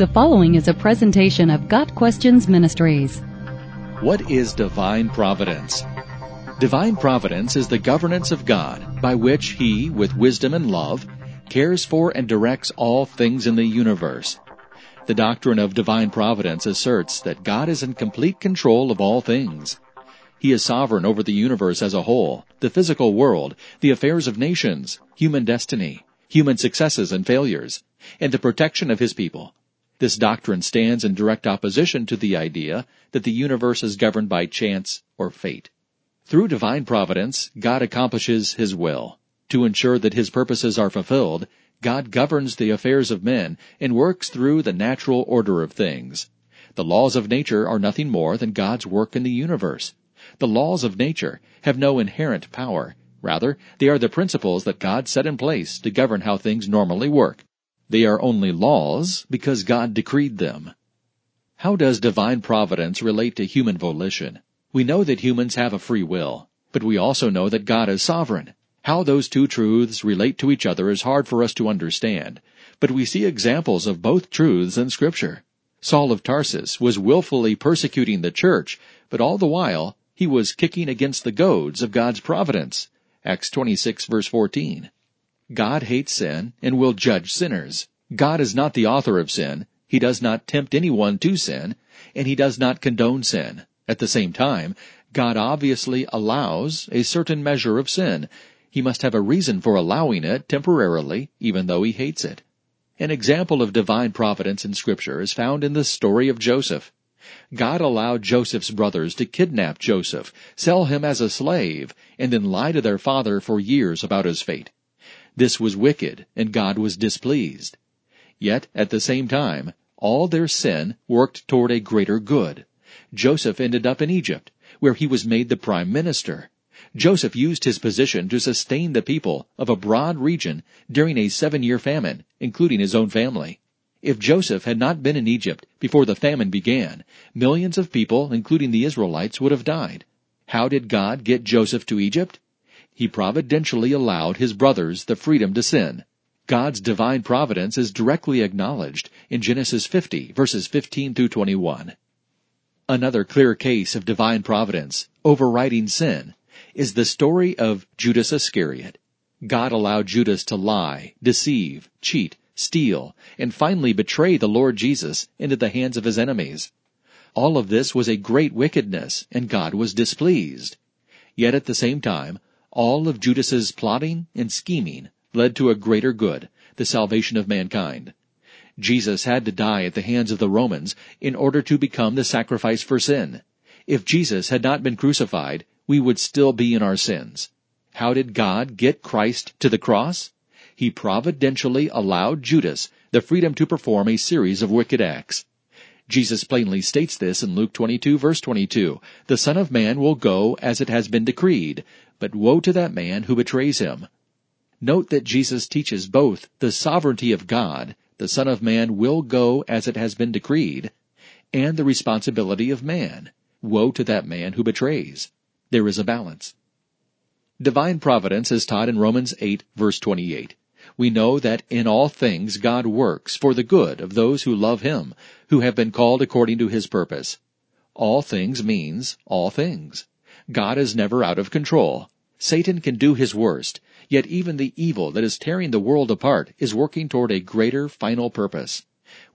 The following is a presentation of Got Questions Ministries. What is divine providence? Divine providence is the governance of God by which He, with wisdom and love, cares for and directs all things in the universe. The doctrine of divine providence asserts that God is in complete control of all things. He is sovereign over the universe as a whole, the physical world, the affairs of nations, human destiny, human successes and failures, and the protection of His people. This doctrine stands in direct opposition to the idea that the universe is governed by chance or fate. Through divine providence, God accomplishes His will. To ensure that His purposes are fulfilled, God governs the affairs of men and works through the natural order of things. The laws of nature are nothing more than God's work in the universe. The laws of nature have no inherent power. Rather, they are the principles that God set in place to govern how things normally work. They are only laws because God decreed them. How does divine providence relate to human volition? We know that humans have a free will, but we also know that God is sovereign. How those two truths relate to each other is hard for us to understand, but we see examples of both truths in Scripture. Saul of Tarsus was willfully persecuting the church, but all the while he was kicking against the goads of God's providence. Acts 26 verse 14. God hates sin and will judge sinners. God is not the author of sin. He does not tempt anyone to sin, and he does not condone sin. At the same time, God obviously allows a certain measure of sin. He must have a reason for allowing it temporarily, even though he hates it. An example of divine providence in scripture is found in the story of Joseph. God allowed Joseph's brothers to kidnap Joseph, sell him as a slave, and then lie to their father for years about his fate. This was wicked, and God was displeased. Yet, at the same time, all their sin worked toward a greater good. Joseph ended up in Egypt, where he was made the prime minister. Joseph used his position to sustain the people of a broad region during a seven-year famine, including his own family. If Joseph had not been in Egypt before the famine began, millions of people, including the Israelites, would have died. How did God get Joseph to Egypt? He providentially allowed his brothers the freedom to sin. God's divine providence is directly acknowledged in Genesis 50 verses 15 through 21. Another clear case of divine providence overriding sin is the story of Judas Iscariot. God allowed Judas to lie, deceive, cheat, steal, and finally betray the Lord Jesus into the hands of his enemies. All of this was a great wickedness, and God was displeased. Yet at the same time, all of Judas's plotting and scheming led to a greater good, the salvation of mankind. Jesus had to die at the hands of the Romans in order to become the sacrifice for sin. If Jesus had not been crucified, we would still be in our sins. How did God get Christ to the cross? He providentially allowed Judas the freedom to perform a series of wicked acts. Jesus plainly states this in Luke 22 verse 22. The Son of Man will go as it has been decreed, but woe to that man who betrays him. Note that Jesus teaches both the sovereignty of God, the Son of Man will go as it has been decreed, and the responsibility of man. Woe to that man who betrays. There is a balance. Divine providence is taught in Romans 8 verse 28 we know that in all things God works for the good of those who love Him, who have been called according to His purpose. All things means all things. God is never out of control. Satan can do his worst, yet even the evil that is tearing the world apart is working toward a greater final purpose.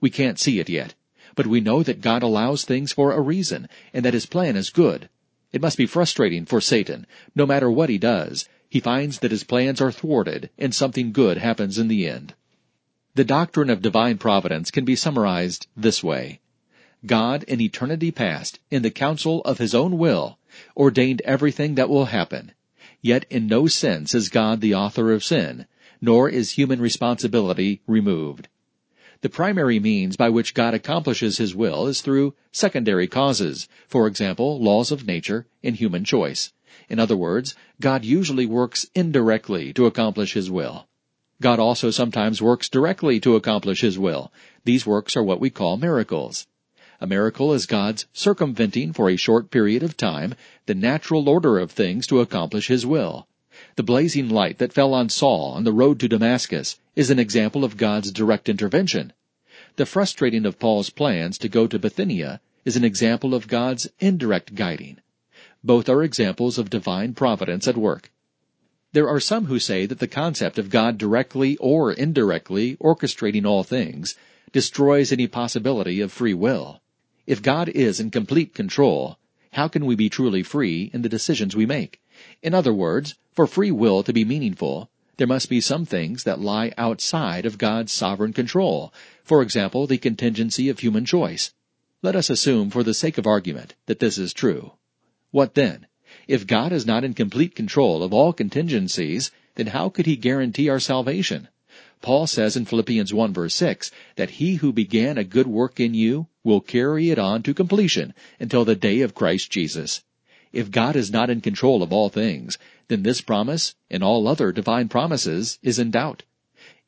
We can't see it yet, but we know that God allows things for a reason, and that His plan is good. It must be frustrating for Satan, no matter what he does, he finds that his plans are thwarted and something good happens in the end. The doctrine of divine providence can be summarized this way. God in eternity past, in the counsel of his own will, ordained everything that will happen. Yet in no sense is God the author of sin, nor is human responsibility removed. The primary means by which God accomplishes his will is through secondary causes, for example, laws of nature and human choice. In other words, God usually works indirectly to accomplish His will. God also sometimes works directly to accomplish His will. These works are what we call miracles. A miracle is God's circumventing for a short period of time the natural order of things to accomplish His will. The blazing light that fell on Saul on the road to Damascus is an example of God's direct intervention. The frustrating of Paul's plans to go to Bithynia is an example of God's indirect guiding. Both are examples of divine providence at work. There are some who say that the concept of God directly or indirectly orchestrating all things destroys any possibility of free will. If God is in complete control, how can we be truly free in the decisions we make? In other words, for free will to be meaningful, there must be some things that lie outside of God's sovereign control. For example, the contingency of human choice. Let us assume, for the sake of argument, that this is true. What then? If God is not in complete control of all contingencies, then how could he guarantee our salvation? Paul says in Philippians 1 verse 6 that he who began a good work in you will carry it on to completion until the day of Christ Jesus. If God is not in control of all things, then this promise and all other divine promises is in doubt.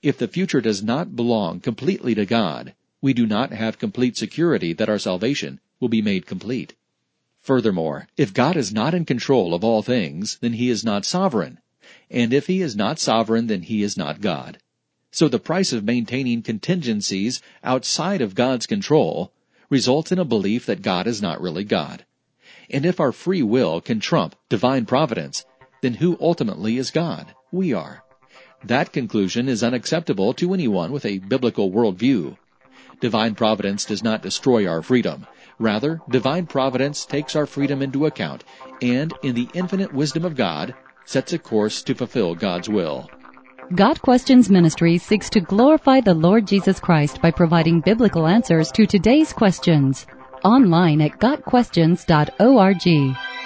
If the future does not belong completely to God, we do not have complete security that our salvation will be made complete. Furthermore, if God is not in control of all things, then he is not sovereign. And if he is not sovereign, then he is not God. So the price of maintaining contingencies outside of God's control results in a belief that God is not really God. And if our free will can trump divine providence, then who ultimately is God? We are. That conclusion is unacceptable to anyone with a biblical worldview. Divine providence does not destroy our freedom. Rather, divine providence takes our freedom into account and, in the infinite wisdom of God, sets a course to fulfill God's will. Got Questions Ministry seeks to glorify the Lord Jesus Christ by providing biblical answers to today's questions. Online at GotQuestions.org.